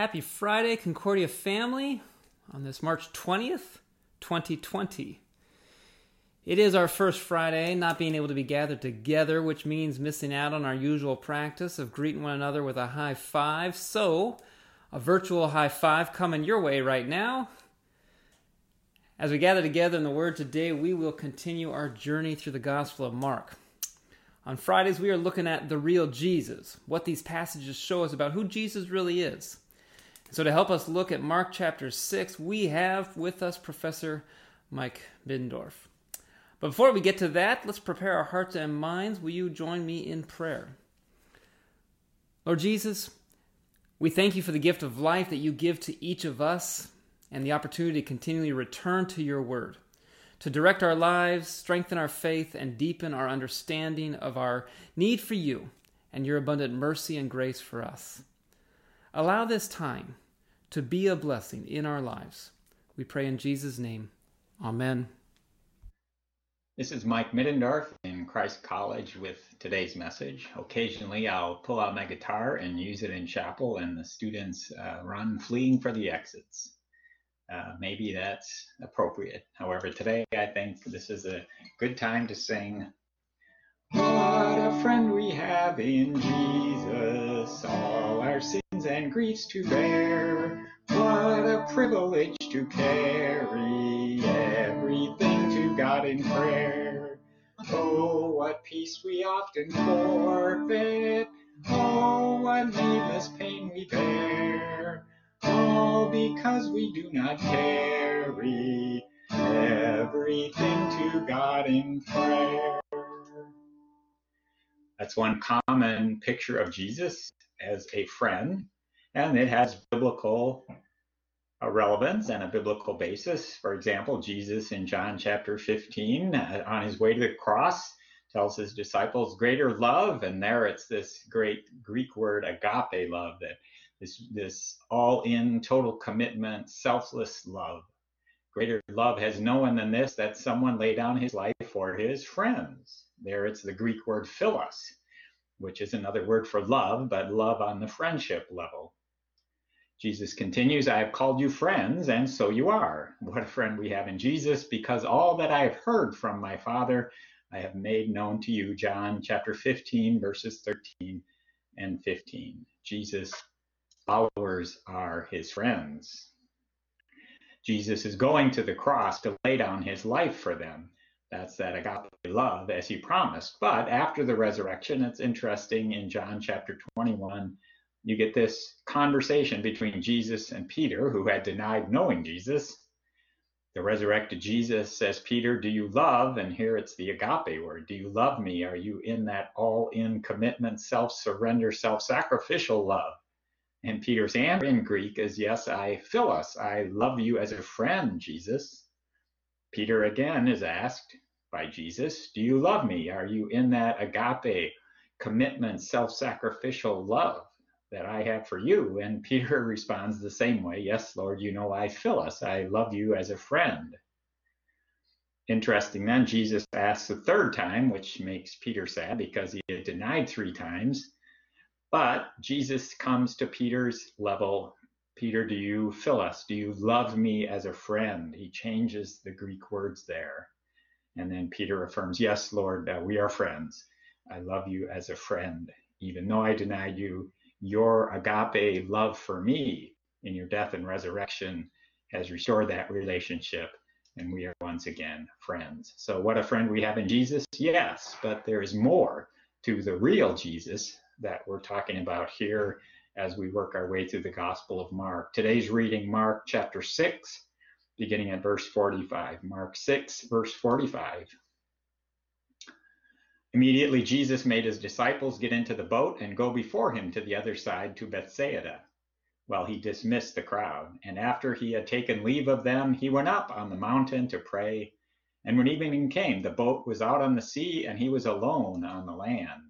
Happy Friday, Concordia family, on this March 20th, 2020. It is our first Friday, not being able to be gathered together, which means missing out on our usual practice of greeting one another with a high five. So, a virtual high five coming your way right now. As we gather together in the Word today, we will continue our journey through the Gospel of Mark. On Fridays, we are looking at the real Jesus, what these passages show us about who Jesus really is. So, to help us look at Mark chapter 6, we have with us Professor Mike Middendorf. But before we get to that, let's prepare our hearts and minds. Will you join me in prayer? Lord Jesus, we thank you for the gift of life that you give to each of us and the opportunity to continually return to your word, to direct our lives, strengthen our faith, and deepen our understanding of our need for you and your abundant mercy and grace for us. Allow this time to be a blessing in our lives. We pray in Jesus' name. Amen. This is Mike Middendorf in Christ College with today's message. Occasionally, I'll pull out my guitar and use it in chapel, and the students uh, run fleeing for the exits. Uh, maybe that's appropriate. However, today I think this is a good time to sing. What a friend we have in Jesus, all our sins and griefs to bear. What a privilege to carry everything to God in prayer. Oh, what peace we often forfeit. Oh, what needless pain we bear. All because we do not carry everything to God in prayer. That's one common picture of Jesus as a friend, and it has biblical uh, relevance and a biblical basis. For example, Jesus in John chapter 15, uh, on his way to the cross, tells his disciples greater love, and there it's this great Greek word agape love, that this this all-in, total commitment, selfless love. Greater love has no one than this, that someone lay down his life for his friends. There it's the Greek word philos, which is another word for love, but love on the friendship level. Jesus continues, I have called you friends, and so you are. What a friend we have in Jesus, because all that I have heard from my Father, I have made known to you. John chapter 15, verses 13 and 15. Jesus' followers are his friends. Jesus is going to the cross to lay down his life for them. That's that agape love as he promised. But after the resurrection, it's interesting in John chapter 21, you get this conversation between Jesus and Peter, who had denied knowing Jesus. The resurrected Jesus says, Peter, do you love? And here it's the agape word. Do you love me? Are you in that all in commitment, self surrender, self sacrificial love? And Peter's answer in Greek is, Yes, I philos. I love you as a friend, Jesus. Peter again is asked by Jesus, Do you love me? Are you in that agape commitment, self sacrificial love that I have for you? And Peter responds the same way Yes, Lord, you know I philos. I love you as a friend. Interesting then, Jesus asks the third time, which makes Peter sad because he had denied three times. But Jesus comes to Peter's level Peter, do you fill us? Do you love me as a friend? He changes the Greek words there. And then Peter affirms, Yes, Lord, uh, we are friends. I love you as a friend. Even though I denied you, your agape love for me in your death and resurrection has restored that relationship. And we are once again friends. So, what a friend we have in Jesus? Yes, but there is more to the real Jesus that we're talking about here as we work our way through the Gospel of Mark. Today's reading, Mark chapter 6, beginning at verse 45. Mark 6, verse 45. Immediately, Jesus made his disciples get into the boat and go before him to the other side to Bethsaida, while he dismissed the crowd. And after he had taken leave of them, he went up on the mountain to pray. And when evening came, the boat was out on the sea, and he was alone on the land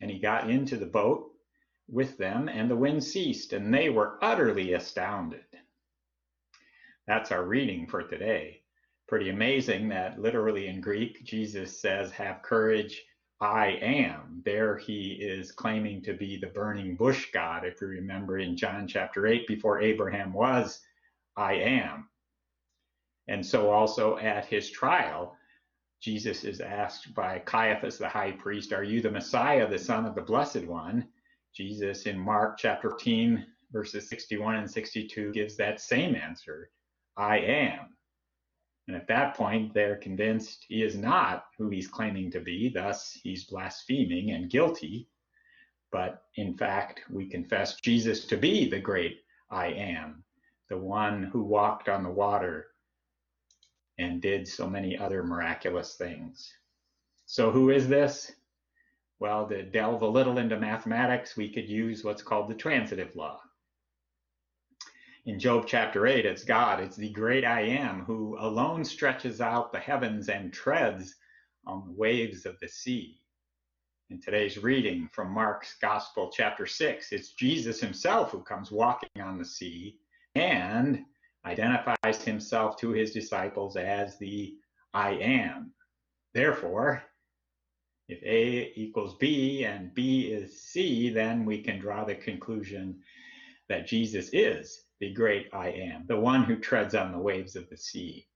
And he got into the boat with them, and the wind ceased, and they were utterly astounded. That's our reading for today. Pretty amazing that literally in Greek, Jesus says, Have courage, I am. There he is claiming to be the burning bush God. If you remember in John chapter 8, before Abraham was, I am. And so also at his trial, Jesus is asked by Caiaphas the high priest, Are you the Messiah, the Son of the Blessed One? Jesus in Mark chapter 13, verses 61 and 62 gives that same answer I am. And at that point, they're convinced he is not who he's claiming to be, thus, he's blaspheming and guilty. But in fact, we confess Jesus to be the great I am, the one who walked on the water and did so many other miraculous things. So, who is this? Well, to delve a little into mathematics, we could use what's called the transitive law. In Job chapter 8, it's God, it's the great I am who alone stretches out the heavens and treads on the waves of the sea. In today's reading from Mark's Gospel, chapter 6, it's Jesus himself who comes walking on the sea and identifies himself to his disciples as the I am. Therefore, if A equals B and B is C, then we can draw the conclusion that Jesus is the great I am, the one who treads on the waves of the sea.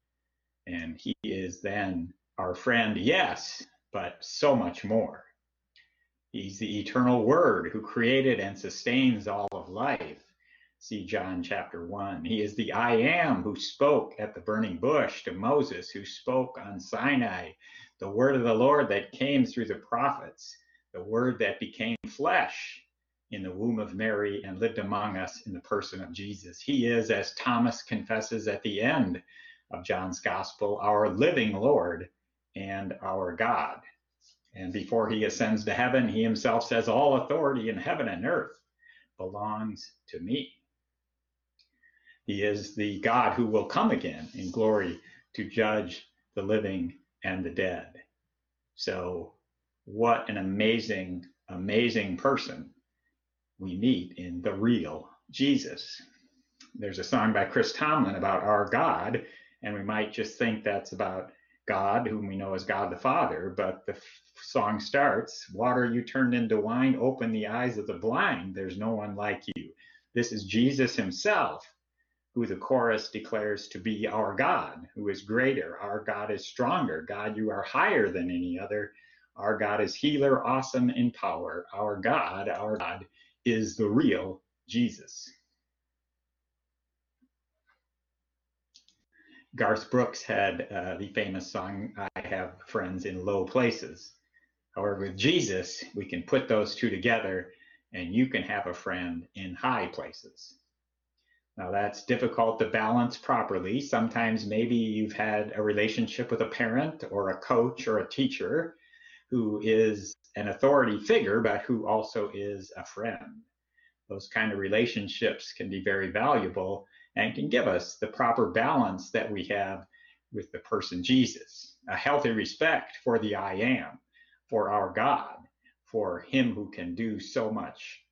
And he is then our friend, yes, but so much more. He's the eternal word who created and sustains all of life. See John chapter 1. He is the I am who spoke at the burning bush to Moses, who spoke on Sinai the word of the Lord that came through the prophets, the word that became flesh in the womb of Mary and lived among us in the person of Jesus. He is, as Thomas confesses at the end of John's gospel, our living Lord and our God. And before he ascends to heaven, he himself says, All authority in heaven and earth belongs to me. He is the God who will come again in glory to judge the living and the dead. So, what an amazing, amazing person we meet in the real Jesus. There's a song by Chris Tomlin about our God, and we might just think that's about God, whom we know as God the Father, but the f- song starts Water you turned into wine, open the eyes of the blind. There's no one like you. This is Jesus himself who the chorus declares to be our God, who is greater. Our God is stronger. God, you are higher than any other. Our God is healer, awesome in power. Our God, our God is the real Jesus. Garth Brooks had uh, the famous song, I Have Friends in Low Places. However, with Jesus, we can put those two together and you can have a friend in high places. Now that's difficult to balance properly. Sometimes maybe you've had a relationship with a parent or a coach or a teacher who is an authority figure, but who also is a friend. Those kind of relationships can be very valuable and can give us the proper balance that we have with the person Jesus, a healthy respect for the I am, for our God, for him who can do so much,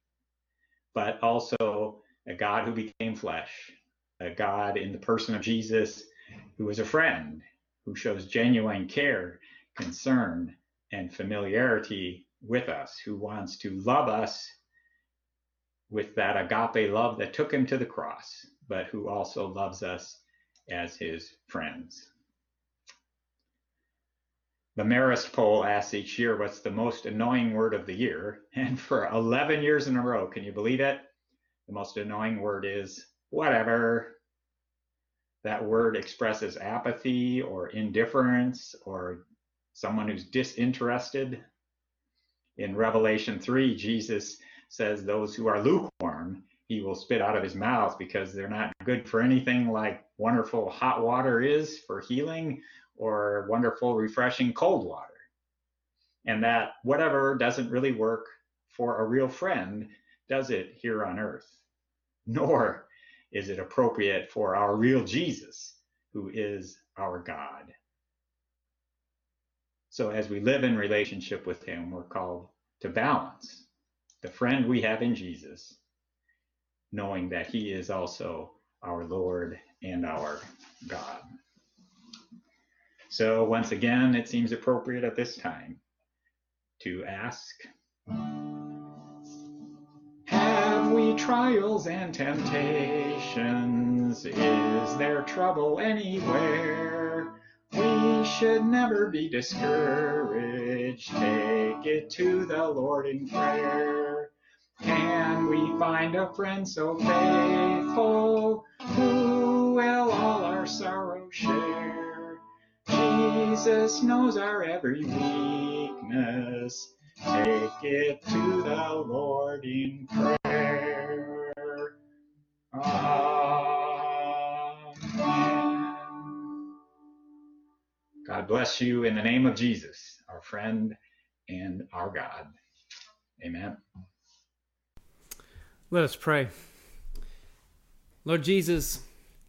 but also a God who became flesh, a God in the person of Jesus who is a friend, who shows genuine care, concern, and familiarity with us, who wants to love us with that agape love that took him to the cross, but who also loves us as his friends. The Marist poll asks each year what's the most annoying word of the year. And for 11 years in a row, can you believe it? The most annoying word is whatever. That word expresses apathy or indifference or someone who's disinterested. In Revelation 3, Jesus says those who are lukewarm, he will spit out of his mouth because they're not good for anything like wonderful hot water is for healing or wonderful, refreshing cold water. And that whatever doesn't really work for a real friend, does it here on earth. Nor is it appropriate for our real Jesus, who is our God. So as we live in relationship with him, we're called to balance the friend we have in Jesus, knowing that he is also our Lord and our God. So once again, it seems appropriate at this time to ask, we trials and temptations? Is there trouble anywhere? We should never be discouraged. Take it to the Lord in prayer. Can we find a friend so faithful who will all our sorrow share? Jesus knows our every weakness. Take it to the Lord in prayer. Bless you in the name of Jesus, our friend and our God. Amen. Let us pray. Lord Jesus,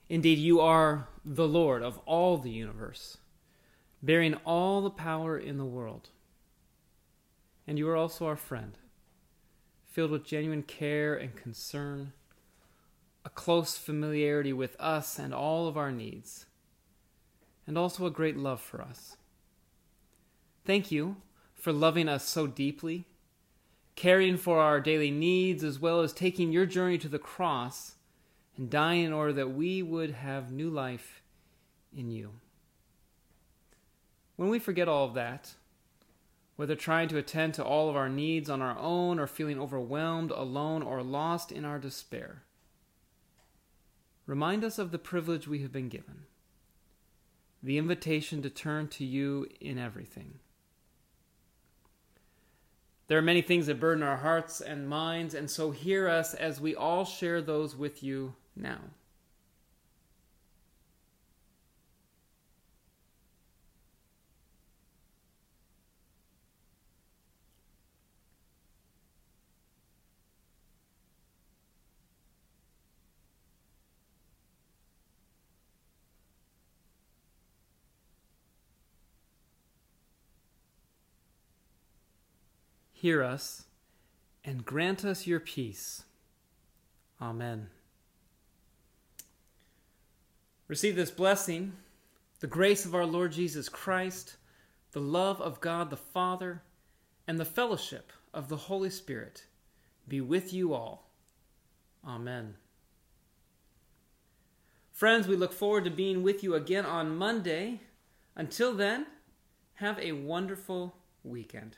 indeed you are the Lord of all the universe, bearing all the power in the world. And you are also our friend, filled with genuine care and concern, a close familiarity with us and all of our needs, and also a great love for us. Thank you for loving us so deeply, caring for our daily needs, as well as taking your journey to the cross and dying in order that we would have new life in you. When we forget all of that, whether trying to attend to all of our needs on our own or feeling overwhelmed, alone, or lost in our despair. Remind us of the privilege we have been given, the invitation to turn to you in everything. There are many things that burden our hearts and minds, and so hear us as we all share those with you now. Hear us, and grant us your peace. Amen. Receive this blessing, the grace of our Lord Jesus Christ, the love of God the Father, and the fellowship of the Holy Spirit be with you all. Amen. Friends, we look forward to being with you again on Monday. Until then, have a wonderful weekend.